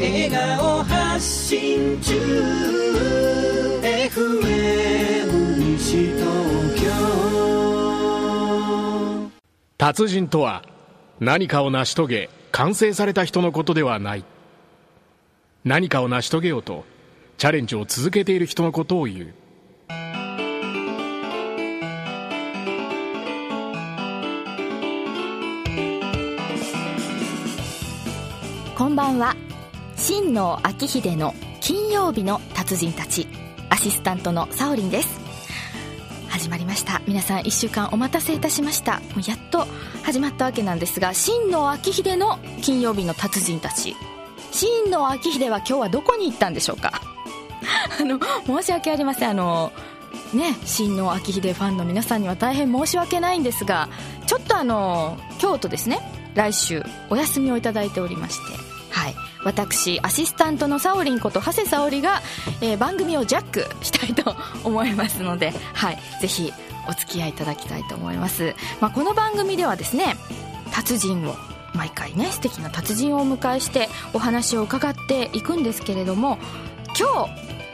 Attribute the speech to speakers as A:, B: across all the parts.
A: 笑顔発信中。FM 西東京
B: 達人とは何かを成し遂げ完成された人のことではない。何かを成し遂げようとチャレンジを続けている人のことを言う。
C: こんばんは。真の秋秀の金曜日の達人たちアシスタントのサオリンです。始まりました。皆さん1週間お待たせいたしました。もうやっと始まったわけなんですが真の秋秀の金曜日の達人たち。真の秋秀は今日はどこに行ったんでしょうか？あの申し訳ありません。あのね真の秋秀ファンの皆さんには大変申し訳ないんですがちょっとあの京都ですね。来週お休みをいただいておりまして。私アシスタントのサオリンこと長谷沙織が、えー番組をジャックしたいと思いますので、はい、ぜひお付き合いいただきたいと思います、まあ、この番組ではですね達人を毎回ね素敵な達人をお迎えしてお話を伺っていくんですけれども今日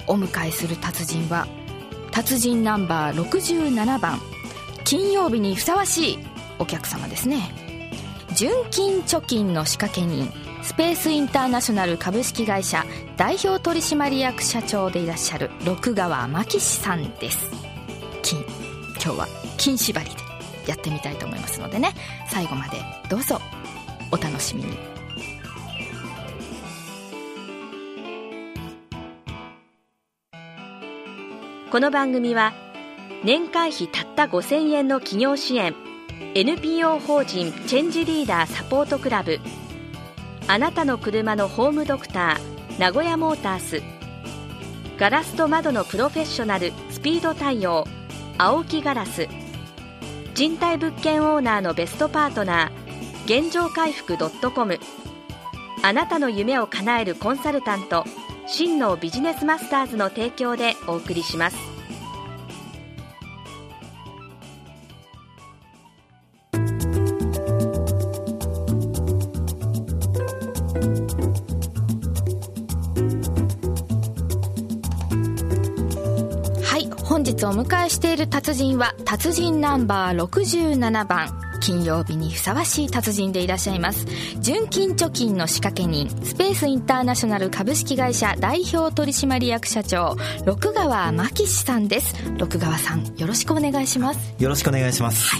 C: お迎えする達人は達人ナンバー67番金曜日にふさわしいお客様ですね。純金貯金の仕掛け人。スペースインターナショナル株式会社代表取締役社長でいらっしゃる六川真紀氏さんです。金今日は金縛りでやってみたいと思いますのでね。最後までどうぞお楽しみに。
D: この番組は年会費たった5000円の企業支援 NPO 法人チェンジリーダーサポートクラブあなたの車のホームドクター名古屋モータース。ガラスと窓のプロフェッショナルスピード対応。青木ガラス。賃貸物件オーナーのベストパートナー。現状回復 .com あなたの夢を叶えるコンサルタント真のビジネスマスターズの提供でお送りします。
C: 日お迎えしている達人は達人ナンバー67番金曜日にふさわしい達人でいらっしゃいます。純金貯金の仕掛け人スペースインターナショナル株式会社代表取締役社長六川真紀氏さんです。六川さんよろしくお願いします。
E: よろしくお願いします。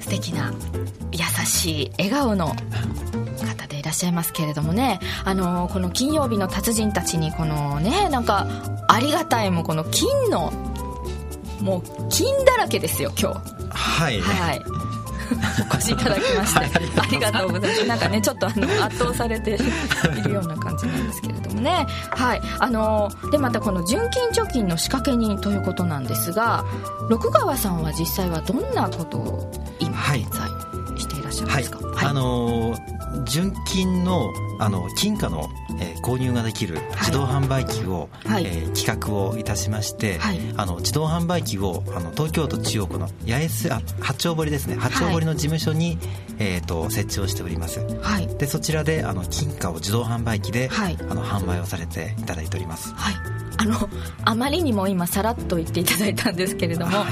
C: 素敵な優しい笑顔の方でいらっしゃいますけれどもね。あのこの金曜日の達人たちにこのねなんかありがたいもうこの金のもう金だらけですよ今日。
E: はい。
C: はい。お越しいただきまして。ありがとうございます。なんかねちょっとあの 圧倒されているような感じなんですけれどもね。はい。あのでまたこの純金貯金の仕掛け人ということなんですが六川さんは実際はどんなことを今
E: はい。
C: 現在していらっしゃるん
E: はい。
C: ですか、。
E: あのー純金のあの金貨の、えー購入ができる自動販売機を、
C: はい。
E: えー企画をいたしまして、
C: はい。
E: あの自動販売機をあの東京都中央区の八重洲あ八丁堀ですね。八丁堀の事務所に、えー、と設置をしております。
C: はい。
E: でそちらであの金貨を自動販売機で、
C: はい。
E: あの販売をされていただいております。
C: はい。あのあまりにも今さらっと言っていただいたんですけれども、
E: はい。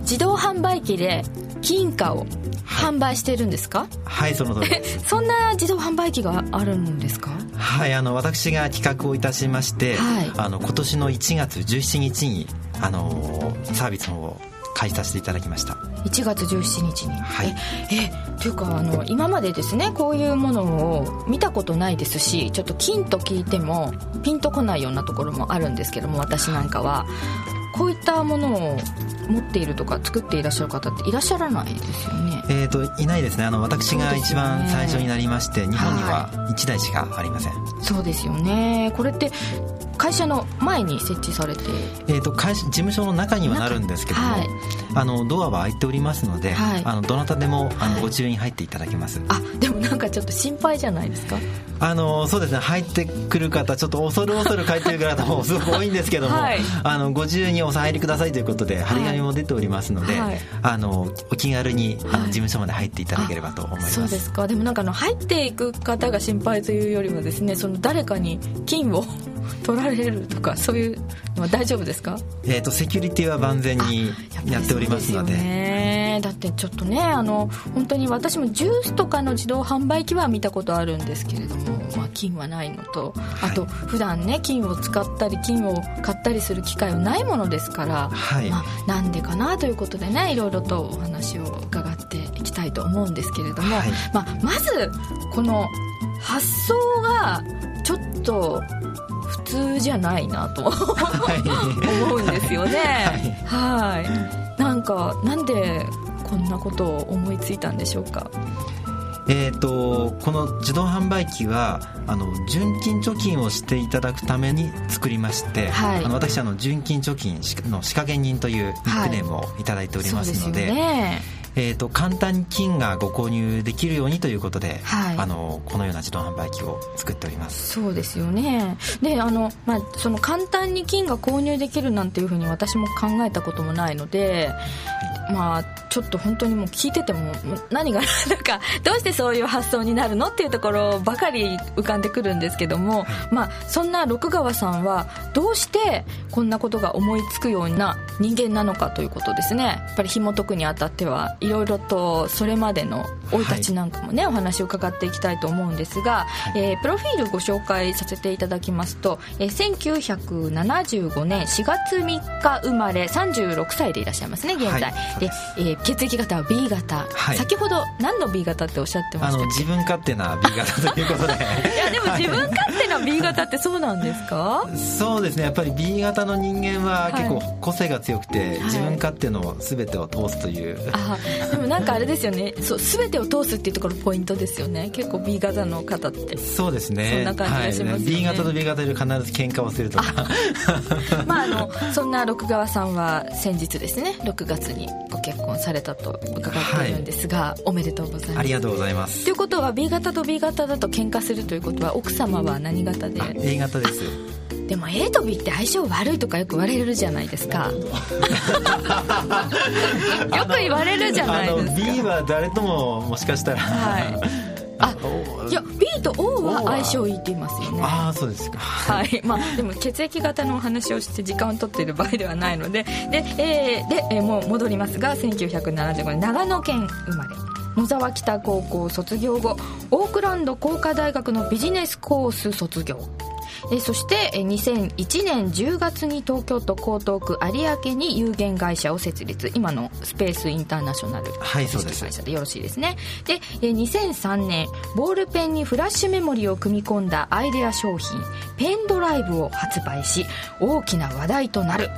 C: 自動販売機で金貨を販売してるんですか、
E: はいその通り。
C: そんな自動販売機があるんですか？
E: はいあの私が企画をいたしまして、
C: はい。
E: あの今年の1月17日にあのサービスの方を開始させていただきました。
C: 1月17日に。
E: はい。
C: ええというかあの今までですねこういうものを見たことないですしちょっと金と聞いてもピンとこないようなところもあるんですけども私なんかはこういったものを持っているとか作っていらっしゃる方っていらっしゃらないですよね？
E: えー、といないですね。あの私が一番最初になりまして、日本には1台しかありません。
C: そうですよね。これって海会社の前に設置されて。
E: えー、と会社事務所の中にはなるんですけども、
C: はい。
E: あのドアは開いておりますので、
C: はい。
E: あのどなたでもあの、
C: はい。
E: ご自由に入っていただけます。
C: あでもなんかちょっと心配じゃないですか？
E: あのそうですね。入ってくる方ちょっと恐る恐る帰ってくる方もすごく多いんですけども、
C: はい。
E: あのご自由にお入りくださいということで張り紙も出ておりますので、
C: はい。
E: あのお気軽にあの
C: はい。
E: 事務所まで入っていただければと思います、
C: そうですか。でもなんかあの入っていく方が心配というよりはですねその誰かに金を取られるとかそういうのは大丈夫ですか？
E: えー、とセキュリティは万全にやっておりますので。
C: ね。だってちょっとねあの本当に私もジュースとかの自動販売機は見たことあるんですけれども、まあ、金はないのと。あと普段ね金を使ったり金を買ったりする機会はないものですから、
E: はい。
C: まあ、なんでかなということでねいろいろとお話を伺っていきたいと思うんですけれども、
E: はい。
C: まあ、まずこの発想がちょっと普通じゃないなと。思うんですよね。はい。なんかなんでこんなことを思いついたんでしょうか？
E: えー、とこの自動販売機はあの純金貯金をしていただくために作りまして、
C: はい。
E: あの私あの純金貯金の仕掛け人というニックネームをいただいておりますので,、
C: そうですよね
E: えー、と簡単に金がご購入できるようにということで、
C: はい。
E: あのこのような自動販売機を作っております。
C: そうですよね。であの、まあ、その簡単に金が購入できるなんていうふうに私も考えたこともないのでまあちょっと本当にもう聞いてても何がなんかどうしてそういう発想になるのっていうところばかり浮かんでくるんですけども、まあ、そんな六川さんはどうしてこんなことが思いつくような人間なのかということですね。やっぱり紐解くにあたってはいろいろとそれまでの生い立ちなんかもね、お話を伺っていきたいと思うんですが、えープロフィールご紹介させていただきますと、えー1975年4月3日生まれ36歳でいらっしゃいますね現在、でえー血液型は B 型、
E: はい。
C: 先ほど何の B 型っておっしゃってましたっ
E: あの自分勝手な B 型ということで。
C: け いやでも自分勝手な B 型ってそうなんですか？
E: そうですね。やっぱり B 型の人間は結構個性が強くて、
C: い。
E: 自分勝手の全てを通すという、
C: あでもなんかあれですよね。そう全てを通すっていうところポイントですよね。結構 B 型の方って。
E: そうですね。
C: そんな感じがしますよね。
E: はい。B 型と B 型で必ず喧嘩をするとか
C: まああのそんな六川さんは先日ですね6月にご結婚されたと伺っているんですが、おめでとうございます。
E: ありがとうございます。
C: ということは B 型と B 型だと喧嘩するということは奥様は何型で？
E: あ A 型です
C: でも A と B って相性悪いとかよく言われるじゃないですか。よく言われるじゃないですか。
E: B は誰とももしかしたら、
C: はいあいや B と O は相性いいって言いますよね。
E: ああそうですか。
C: はい。まあ、でも血液型のお話をして時間を取っている場合ではないので。で,、えーでえーもう戻りますが1975年。長野県生まれ。野沢北高校卒業後オークランド工科大学のビジネスコース卒業えーそしてえー2001年10月に東京都江東区有明に有限会社を設立。今のスペースインターナショナル
E: はいそうです。
C: 会社でよろしいですね。でえー2003年ボールペンにフラッシュメモリを組み込んだアイデア商品ペンドライブを発売し大きな話題となる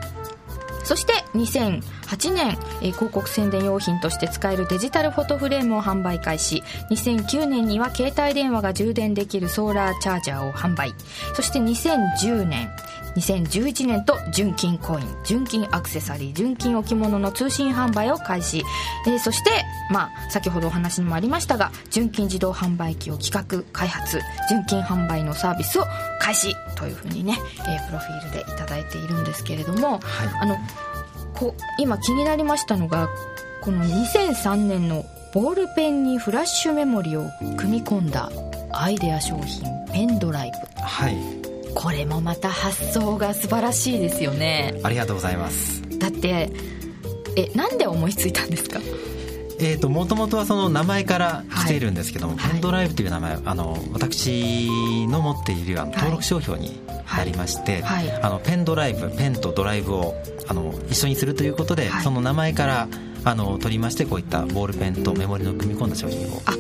C: そして2008年、えー広告宣伝用品として使えるデジタルフォトフレームを販売開始。2009年には携帯電話が充電できるソーラーチャージャーを販売。そして2010年2011年と純金コイン。純金アクセサリー。純金置物の通信販売を開始、えーそして、まあ、先ほどお話にもありましたが純金自動販売機を企画開発。純金販売のサービスを開始というふうにね、えープロフィールでいただいているんですけれども、
E: はい。
C: あのこ今気になりましたのがこの2003年のボールペンにフラッシュメモリを組み込んだアイデア商品ペンドライブ。
E: はい。
C: これもまた発想が素晴らしいですよね。
E: ありがとうございます。
C: だってえなんで思いついたんですか？
E: えー、ともともとはその名前から来ているんですけども、
C: はい。
E: ペンドライブという名前あの私の持っているあの
C: はい。
E: 登録商標になりまして、
C: はい。
E: あのペンドライブペンとドライブをあの一緒にするということで、
C: はい。
E: その名前からあの取りましてこういったボールペンとメモリの組み込んだ商品を
C: あ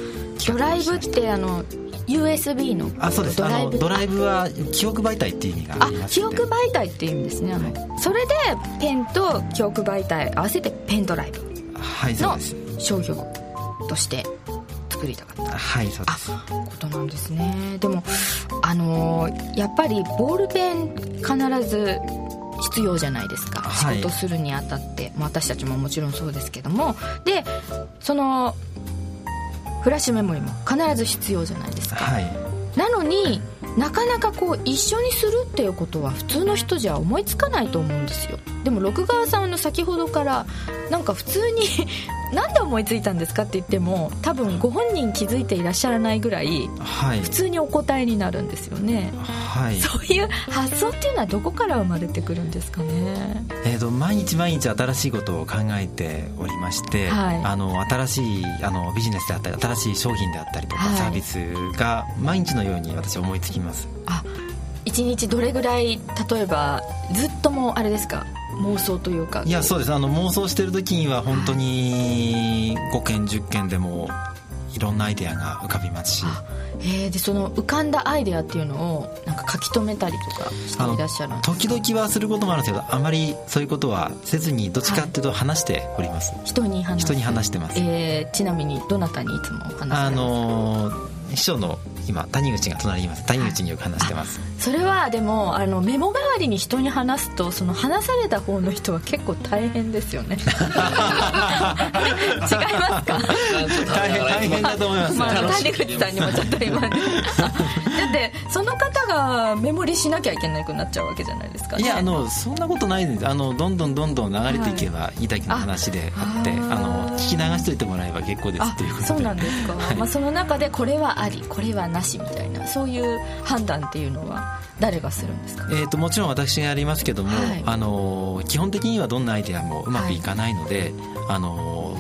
C: ドライブってあの USB の？
E: あそうです。
C: ドライブ？
E: あのドライブは記憶媒体っていう意味があ
C: あ
E: ります
C: 記憶媒体っていう意味ですねあの、それでペンと記憶媒体合わせてペンドライブ。
E: はいそう
C: の
E: です
C: 商標として作作りたかった。
E: はいそうです。
C: ことなんですね。でもあのーやっぱりボールペン必ず必要じゃないですか、
E: はい。
C: 仕事するにあたって、まあ、私たちももちろんそうですけども。でそのフラッシュメモリも必ず必要じゃないですか、
E: はい。
C: なのになかなかこう一緒にするっていうことは普通の人じゃ思いつかないと思うんですよ。でも六川さんの先ほどからなんか普通に なんで思いついたんですかって言っても多分ご本人気づいていらっしゃらないぐらい
E: はい。
C: 普通にお答えになるんですよね。
E: はい。
C: そういう発想っていうのはどこから生まれてくるんですかね。
E: えー、と毎日毎日新しいことを考えておりまして、
C: はい。
E: あの新しいあのビジネスであったり新しい商品であったりとか、
C: はい。
E: サービスが毎日のように私思いつきます。
C: あ一日どれぐらい例えばずっともうあれですか妄想というか。
E: いやそうです。あの妄想してる時には本当に5件10件でもいろんなアイデアが浮かびますし。
C: あえーでその浮かんだアイデアっていうのをなんか書き留めたりとかしていらっしゃる
E: 時々はすることもあるんですけどあまりそういうことはせずにどっちかっていうと話しております、
C: 人に話す
E: 人に話してます。
C: えーちなみにどなたにいつも話されます
E: あのー秘書の今谷口が隣にいます。谷口によく話してます、
C: それはでもあのメモ代わりに人に話すとその話された方の人は結構大変ですよね。違いますか？
E: 大変大変だと思います、
C: まあ、谷口さんにもちょっと今 だってその方がメモリしなきゃいけなくなっちゃうわけじゃないですか、ね、
E: いやあのそんなことないです。あのどんどんどんどん流れていけばい。いだけの話であって、
C: あ
E: の聞き流しといてもらえば結構です
C: あ
E: っていうことで。
C: そうなんですか、
E: はい。
C: まあ、その中でこれはありこれはなしみたいなそういう判断っていうのは誰がするんですか？
E: えー、ともちろん私がやりますけども、
C: はい。
E: あの基本的にはどんなアイデアもうまくいかないので、あの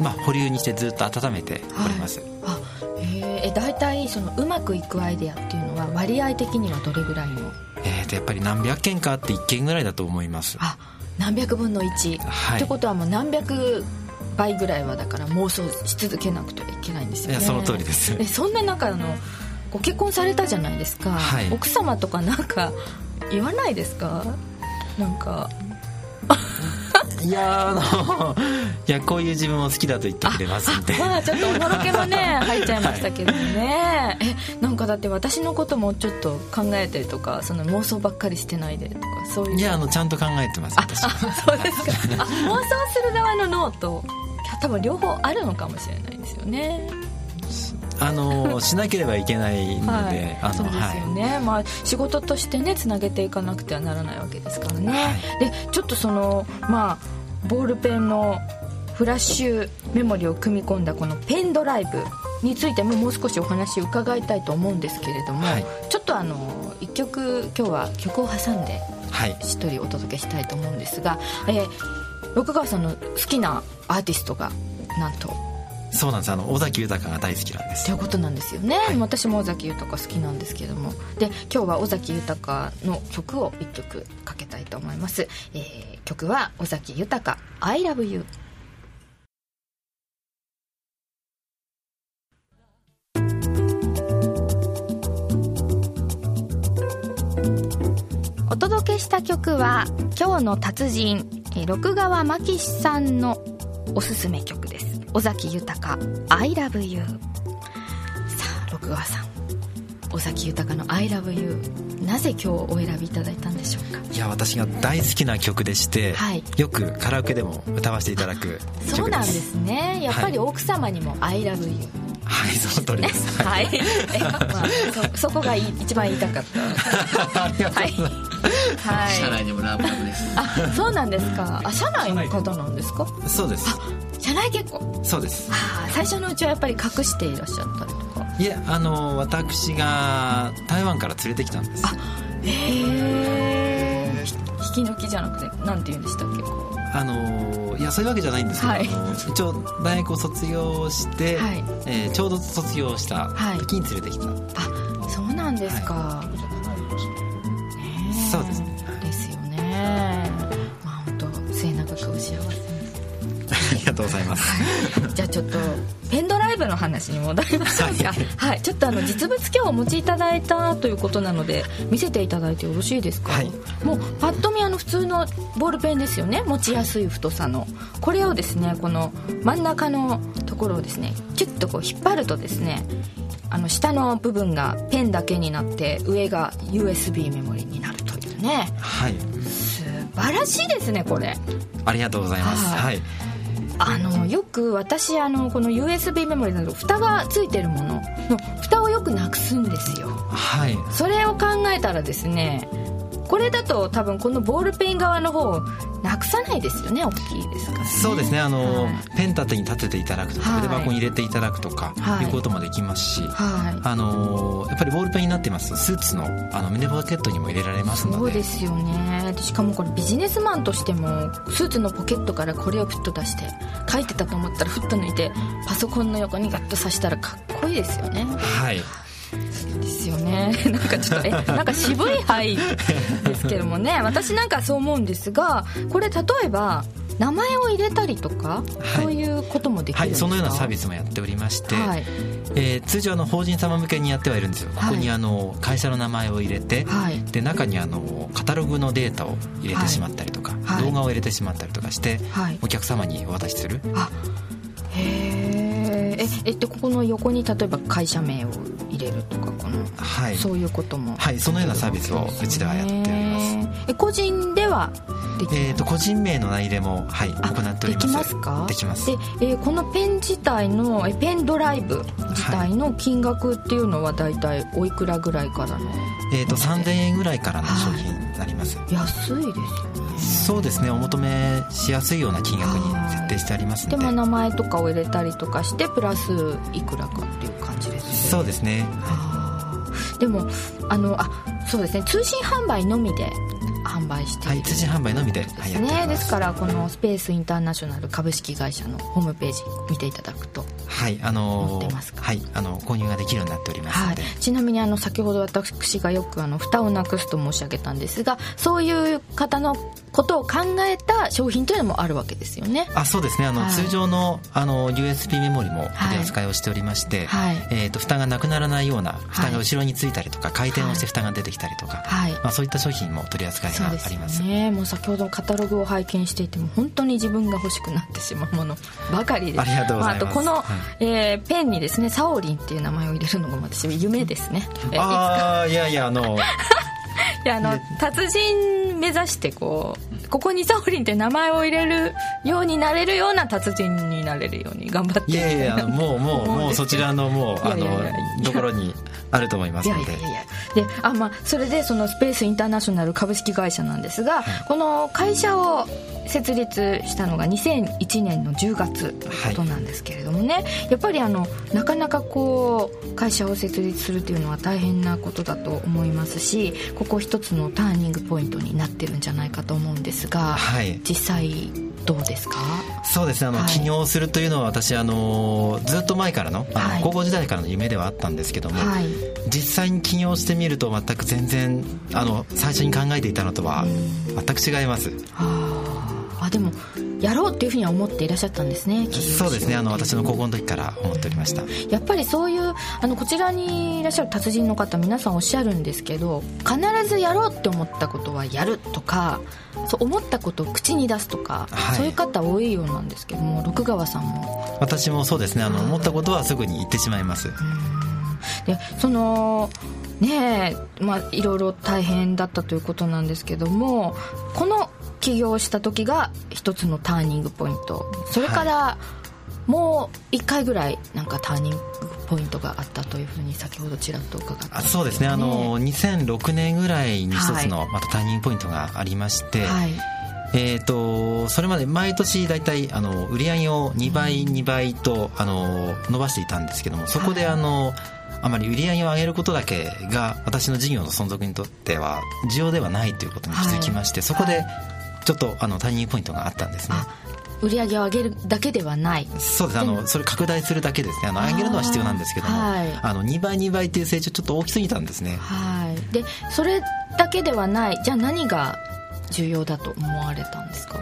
E: まあ、保留にしてずっと温めております、
C: あえ大体そのうまくいくアイデアっていうのは割合的にはどれぐらいの？
E: えー、とやっぱり何百件かあって1件ぐらいだと思います。
C: あ何百分の1、
E: はい。
C: ってことはもう何百倍ぐらいはだから妄想し続けなくてはいけないんですよね。
E: いやその通りです。
C: えそんな中のご結婚されたじゃないですか、
E: はい。
C: 奥様とかなんか言わないですか？なんか
E: いやーあのいやこういう自分を好きだと言ってくれますんで。
C: まあちょっとおのろけもね 入っちゃいましたけどね、えなんかだって私のこともちょっと考えてとかその妄想ばっかりしてないでとかそういう。
E: いやあのちゃんと考えてます私
C: あそうですか。あ妄想する側の脳といや多分両方あるのかもしれないですよね
E: あのしなければいけないので、あ
C: そうです
E: のはい。
C: よね、まあ、仕事としてねつなげていかなくてはならないわけですからね、
E: は
C: でちょっとそのまあボールペンのフラッシュメモリを組み込んだこのペンドライブについてももう少しお話伺いたいと思うんですけれども、
E: はい。
C: ちょっとあの一曲今日は曲を挟んで
E: はい。
C: 一人お届けしたいと思うんですが、えー六川さんの好きなアーティストがなんと？
E: そうなんです。あの尾崎豊が大好きなんです。
C: ということなんですよね、
E: はい。
C: 私も尾崎豊好きなんですけども。で今日は尾崎豊の曲を1曲かけたいと思います、えー曲は尾崎豊「I love you」お届けした曲は今日の達人えー六川真紀さんのおすすめ曲尾崎豊「I love you」さあ六川さん。尾崎豊の「I love you」なぜ今日お選びいただいたんでしょうか？
E: いや私が大好きな曲でして、
C: はい。
E: よくカラオケでも歌わせていただく
C: そう
E: 曲です。
C: なんですね。やっぱり奥様にも「I love you
E: はいその通りです」
C: はい、えまあ、そそこがい一番言いたかった。
E: ありがとうござい
C: はい。
F: 社内でもラブラブです。
C: あそうなんですか。あ社内の方なんですか？
E: そうです
C: 社内結婚
E: そうです。
C: 最初のうちはやっぱり隠していらっしゃったりとか。
E: いえあの私が台湾から連れてきたんです。
C: へえ引き抜きじゃなくてなんて言うんでしたっけ。こ
E: あのいやそういうわけじゃないんですけど、
C: はい。
E: 一応大学を卒業して、
C: はい。
E: えーちょうど卒業した時に連れてきた、
C: うあそうなんですか、ねえ。
E: そうです。ねがとうございます。
C: じゃあちょっとペンドライブのの話に戻りましょうか。はい、ちょっとあの実物今日お持ちいただいたということなので見せていただいてよろしいですか、
E: はい。
C: もうパッと見あの普通のボールペンですよね。持ちやすい太さの。これをですねこの真ん中のところをですねキュッとこう引っ張るとですねあの下の部分がペンだけになって上が USB メモリになるというね。
E: はい。
C: 素晴らしいですねこれ。
E: ありがとうございます。
C: は
E: はいい、
C: あのよく私あのこの USB メモリなど蓋がついてるものの蓋をよくなくすんですよ。
E: はい。
C: それを考えたらですねこれだと多分このボールペン側の方なくさないですよね大きいですからね。
E: そうですねあの、
C: はい。
E: ペン立てに立てていただくとか
C: はい。
E: 筆箱に入れていただくとか、
C: はい。
E: い、うこともできますし、
C: は
E: あのやっぱりボールペンになってますとスーツのあの胸ポケットにも入れられ
C: い
E: ますので。
C: そうですよね。でしかもこれビジネスマンとしてもスーツのポケットからこれをふっと出して書いてたと思ったらふっと抜いてパソコンの横にガッと刺したらかっこいいですよね。
E: はい
C: ですよね。なんかちょっとえ なんか渋い範囲ですけどもね。私なんかそう思うんですがこれ例えば名前を入れたりとか、
E: はい。
C: そういうこともできるんですか？
E: はいそのようなサービスもやっておりまして、
C: はい。
E: えー通常あの法人様向けにやってはいるんですよ、
C: はい。
E: ここにあの会社の名前を入れて、
C: はい。
E: で中にあのカタログのデータを入れてしまったりとか、
C: はい。
E: 動画を入れてしまったりとかして、
C: はい。
E: お客様にお渡しする。
C: あへー。ええっとここの横に例えば会社名を入れるとかこの、
E: はい。
C: そういうことも。
E: はいそのようなサービスをうちではやっております。
C: すえ個人ではでき
E: えー、と個人名の内入れも、はい、行
C: あ
E: っております。
C: できますか？
E: できます。
C: で、えーこのペン自体のえペンドライブ自体の金額っていうのは大体おいくらぐらいからの？
E: えー、と3000円ぐらいからの商品になります、
C: 安いですよね。
E: そうですねお求めしやすいような金額に設定してありますので。
C: でも名前とかを入れたりとかしてプラスいくらかっていう感じですね
E: そうですね。
C: でもあのあそうですね。通信販売のみで販売している。
E: はい通信販売のみで、はい、
C: です
E: やっております
C: ね。ですからこのスペースインターナショナル株式会社のホームページ見ていただくと
E: はいあのはいあの購入ができるようになっております。
C: はい。ちなみにあの先ほど私がよくあの蓋をなくすと申し上げたんですがそういう方のことを考えた商品というのもあるわけですよね。
E: あそうですね。あの、
C: はい。
E: 通常のあの USB メモリも取り扱いをしておりまして、
C: はい。
E: えー、と蓋がなくならないような蓋が後ろについたりとか、回転をして蓋が出てきたりとか、
C: はい。
E: まあ、そういった商品も取り扱いがあります。
C: ね。もう先ほどカタログを拝見していても本当に自分が欲しくなってしまうものばかりです。
E: ありがとうございます。
C: あ、あとこの、
E: はい
C: えーペンにですねサオリンっていう名前を入れるのが私夢ですね。えいつか。
E: ああいやいやあの
C: いやあの達人目指してこうここにサオリンって名前を入れるようになれるような達人になれるように頑張って
E: いやいやもうもうもうそちらのもうあのところにあると思いますので。
C: いやいやいやであ、まあ、それでそのスペースインターナショナル株式会社なんですが、この会社を設立したのが2001年の10月ことなんですけれどもね、やっぱりあのなかなかこう会社を設立するというのは大変なことだと思いますしここ一つのターニングポイントになってるんじゃないかと思うんですが、
E: はい。
C: 実際どうですか？
E: そうですね。あの、
C: はい。
E: 起業するというのは私あのずっと前からのあの、
C: はい。
E: 高校時代からの夢ではあったんですけども、
C: はい。
E: 実際に起業してみると全く全然あの最初に考えていたのとは全く違います。
C: あでもやろうっていうふうには思っていらっしゃったんですね
E: そうですね。あの私の高校の時から思っておりました。
C: やっぱりそういうあのこちらにいらっしゃる達人の方皆さんおっしゃるんですけど必ずやろうって思ったことはやるとかそう思ったことを口に出すとか、
E: はい。
C: そういう方多いようなんですけども六川さんも。
E: 私もそうですね。あの思ったことはすぐに言ってしまいます。
C: でそのねえまあいろいろ大変だったということなんですけどもこの起業した時が一つのターニングポイント。それから、もう一回ぐらいなんかターニングポイントがあったというふうに先ほどちらっと伺ったん
E: あそうですね。あの2006年ぐらいに一つ
C: は
E: のまたターニングポイントがありまして、
C: はい。
E: えー、とそれまで毎年大体あの売り上げを2倍2倍とあの伸ばしていたんですけどもそこであのあまり売り上げを上げることだけが私の事業の存続にとっては需要ではないということに気づきまして、そこでちょっとあのターニングポイントがあったんですね。
C: あ売り上げを上げるだけではない。
E: そうです。あのそれ拡大するだけですね。あの上げるのは必要なんですけども。
C: はい。
E: あの2倍2倍っていう成長ちょっと大きすぎたんですね。
C: はい。でそれだけではない。じゃあ何が重要だと思われたんですか？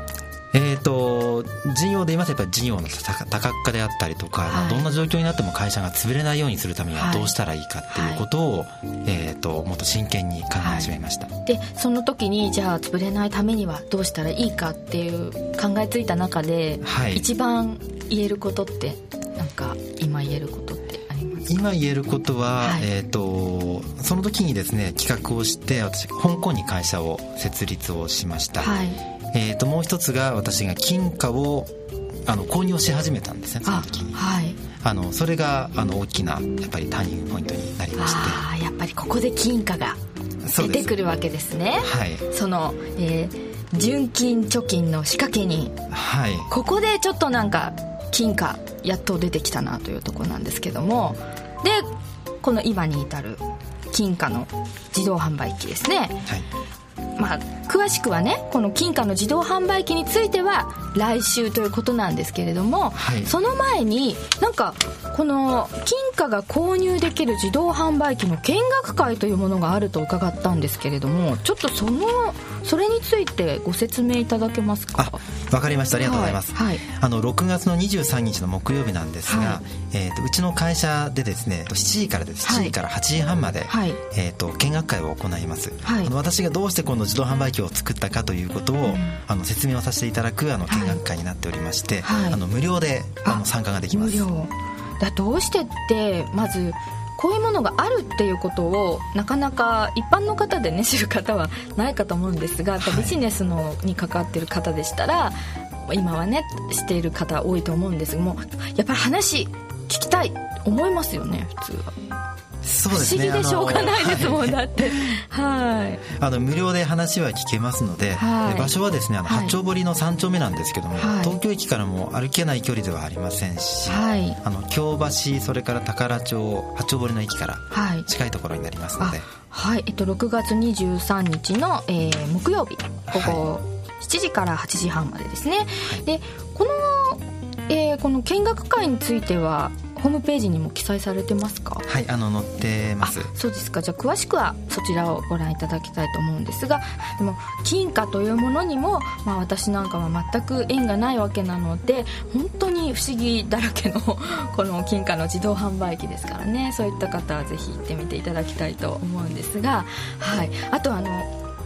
E: えーと事業で言いますとやっぱり事業の多多角化であったりとか、
C: はい。
E: どんな状況になっても会社が潰れないようにするためにはどうしたらいいかっていうことを、えー、ともっと真剣に考え始めました、
C: でその時にじゃあ潰れないためにはどうしたらいいかっていう考えついた中で、
E: はい。
C: 一番言えることってなんか今言えることってありますか？
E: 今言えることは、
C: はい。
E: えー、とその時にですね企画をして私香港に会社を設立をしました、
C: はい
E: えー、ともう一つが私が金貨をあの購入をし始めたんですねその
C: あ
E: 時に。
C: はい。
E: あのそれがあの大きなやっぱりターニングポイントになりまして。
C: あーやっぱりここで金貨が出てくるわけですね。
E: はい。
C: その、えー純金貯金の仕掛けに。
E: はい。
C: ここでちょっとなんか金貨やっと出てきたなというところなんですけども。でこの今に至る金貨の自動販売機ですね。
E: はい
C: まあ詳しくはねこの金貨の自動販売機については来週ということなんですけれども、
E: はい。
C: その前になんかこの金貨が購入できる自動販売機の見学会というものがあると伺ったんですけれどもちょっとそのそれについてご説明いただけますか？
E: あわかりました。ありがとうございます、
C: はいはい。
E: あの6月の23日の木曜日なんですが、
C: は
E: えー、とうちの会社でですね7時からです。
C: はい。
E: 7時から8時半まで、
C: はい。
E: えー、と見学会を行います、
C: はい。
E: あの私がどうしてこの自動販売機を作ったかということを、あの説明をさせていただくあの見学会になっておりまして、
C: はい。
E: あの無料であ
C: あ
E: の参加ができます。
C: 無料。だどうしてってまずこういうものがあるっていうことをなかなか一般の方でね知る方はないかと思うんですがやっぱ
E: はい。
C: ビジネスのに関わってる方でしたら今はねしている方多いと思うんですがもうやっぱり話聞きたい思いますよね普通は、
E: そうですね。
C: 不思議でしょうがないですもん、だって。はい。
E: あの無料で話は聞けますので、
C: はい。
E: で場所はですねあの
C: はい。
E: 八丁堀の3丁目なんですけども、
C: はい。
E: 東京駅からも歩けない距離ではありませんし、
C: はい。
E: あの京橋それから宝町八丁堀の駅から
C: はい。
E: 近いところになりますの
C: あ
E: で
C: はい、えっと、6月23日の、えー木曜日午後7時から8時半までですね、でこの、えーこの見学会についてはホームページにも記載されてますか？
E: はいあの載ってま
C: あ
E: す
C: そうですか。じゃあ詳しくはそちらをご覧いただきたいと思うんですがでも金貨というものにも、まあ、私なんかは全く縁がないわけなので本当に不思議だらけの この金貨の自動販売機ですからね。そういった方はぜひ行ってみていただきたいと思うんですが、はい、あとあの、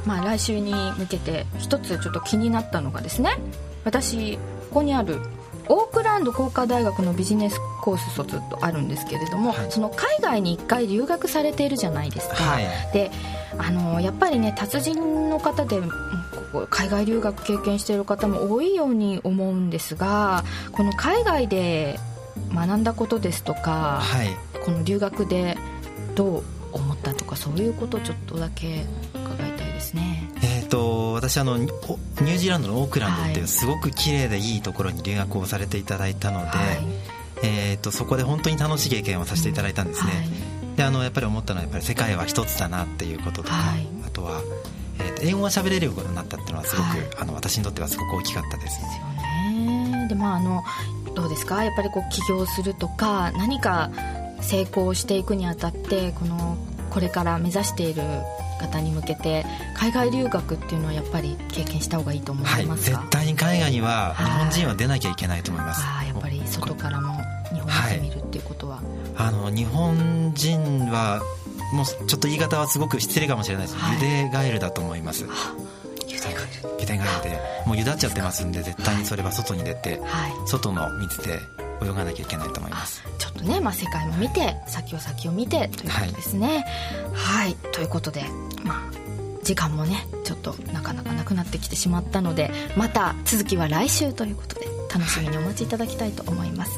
C: まあ、来週に向けて一つちょっと気になったのがですね私ここにあるオークランド工科大学のビジネスコース卒とあるんですけれども、
E: はい。
C: その海外に1回留学されているじゃないですか、
E: はい。
C: であのやっぱりね達人の方で海外留学経験している方も多いように思うんですがこの海外で学んだことですとか、
E: はい。
C: この留学でどう思ったとかそういうことをちょっとだけ伺いたいですね
E: えー、と私あのニュージーランドのオークランドって
C: はい。
E: いうすごく綺麗でいいところに留学をされていただいたので、
C: はい。
E: えー、とそこで本当に楽しい経験をさせていただいたんですね、であのやっぱり思ったのはやっぱり世界は一つだなっていうこととか、
C: はい。
E: あとは、えーと英語が喋れるようになったっていうのはすごく、
C: はい。
E: あの私にとってはすごく大きかったです
C: ですよね。でまああのどうですか？やっぱりこう起業するとか何か成功していくにあたってこのこれから目指している方に向けて海外留学っていうのはやっぱり経験した方がいいと思
E: はいい
C: ますか、
E: 絶対に海外には日本人は出なきゃいけないと思います、
C: ああやっぱり外からも日本を見るっていうことは、
E: あの日本人はもうちょっと言い方はすごく失礼かもしれないです、
C: はい。
E: ゆでガエルだと思います。
C: ゆでガエル。
E: ゆでガエルでもうゆだっちゃってますんで絶対にそれは外に出て
C: はい。
E: 外の水で泳がなきゃいけないと思います。
C: ちょっとね、まあ、世界も見て先を先を見てということですね。はい、ということでまあ時間もねちょっとなかなかなくなってきてしまったのでまた続きは来週ということで楽しみにお待ちいただきたいと思います、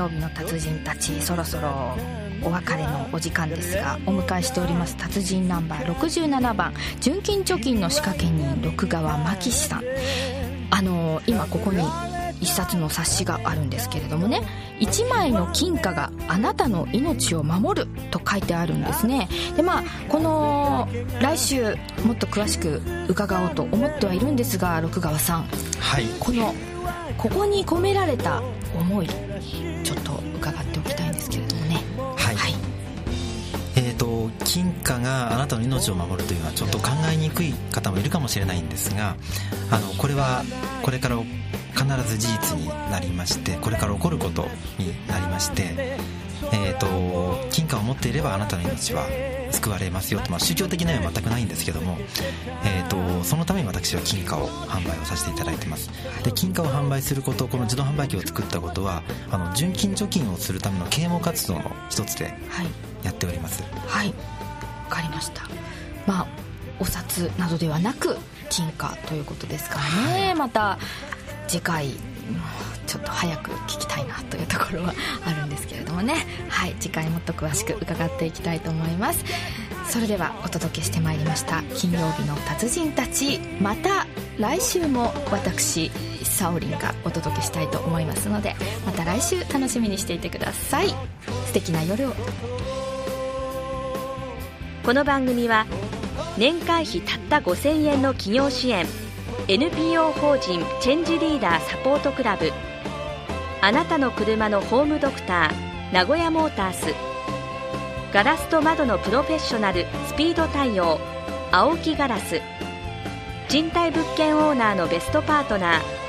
C: 曜日の達人たちそろそろお別れのお時間ですがお迎えしております達人ナンバー67番純金貯金の仕掛け人六川真紀氏さん。あの今ここに一冊の冊子があるんですけれどもね1枚の金貨があなたの命を守ると書いてあるんですね。でまあこの来週もっと詳しく伺おうと思ってはいるんですが六川さん。
E: はい。
C: このここに込められた思い伺っておきたいんですけれどもね。
E: はい。
C: はい。
E: えー、と金貨があなたの命を守るというのはちょっと考えにくい方もいるかもしれないんですがあのこれはこれから必ず事実になりましてこれから起こることになりまして、えー、と金貨を持っていればあなたの命は救われますよと、まあ、宗教的な意味は全くないんですけども、えー、とそのために私は金貨を販売をさせていただいてます。で金貨を販売することこの自動販売機を作ったことはあの純金貯金をするための啓蒙活動の一つで
C: はい。
E: やっております。
C: はい。わかりました。まあお札などではなく金貨ということですからね、また次回うんちょっと早く聞きたいなというところはあるんですけれどもね。はい次回もっと詳しく伺っていきたいと思います。それではお届けしてまいりました。金曜日の達人たちまた来週も私サオリンがお届けしたいと思いますのでまた来週楽しみにしていてください。素敵な夜を。
D: この番組は年会費たった5000円の企業支援。NPO 法人チェンジリーダーサポートクラブ。あなたの車のホームドクター名古屋モータース。ガラスと窓のプロフェッショナルスピード対応。青木ガラス。賃貸物件オーナーのベストパートナー。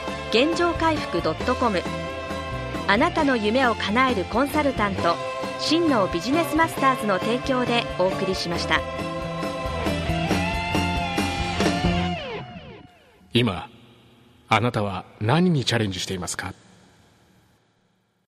D: 現状回復 .com あなたの夢を叶えるコンサルタント真のビジネスマスターズの提供でお送りしました。
B: 今あなたは何にチャレンジしていますか？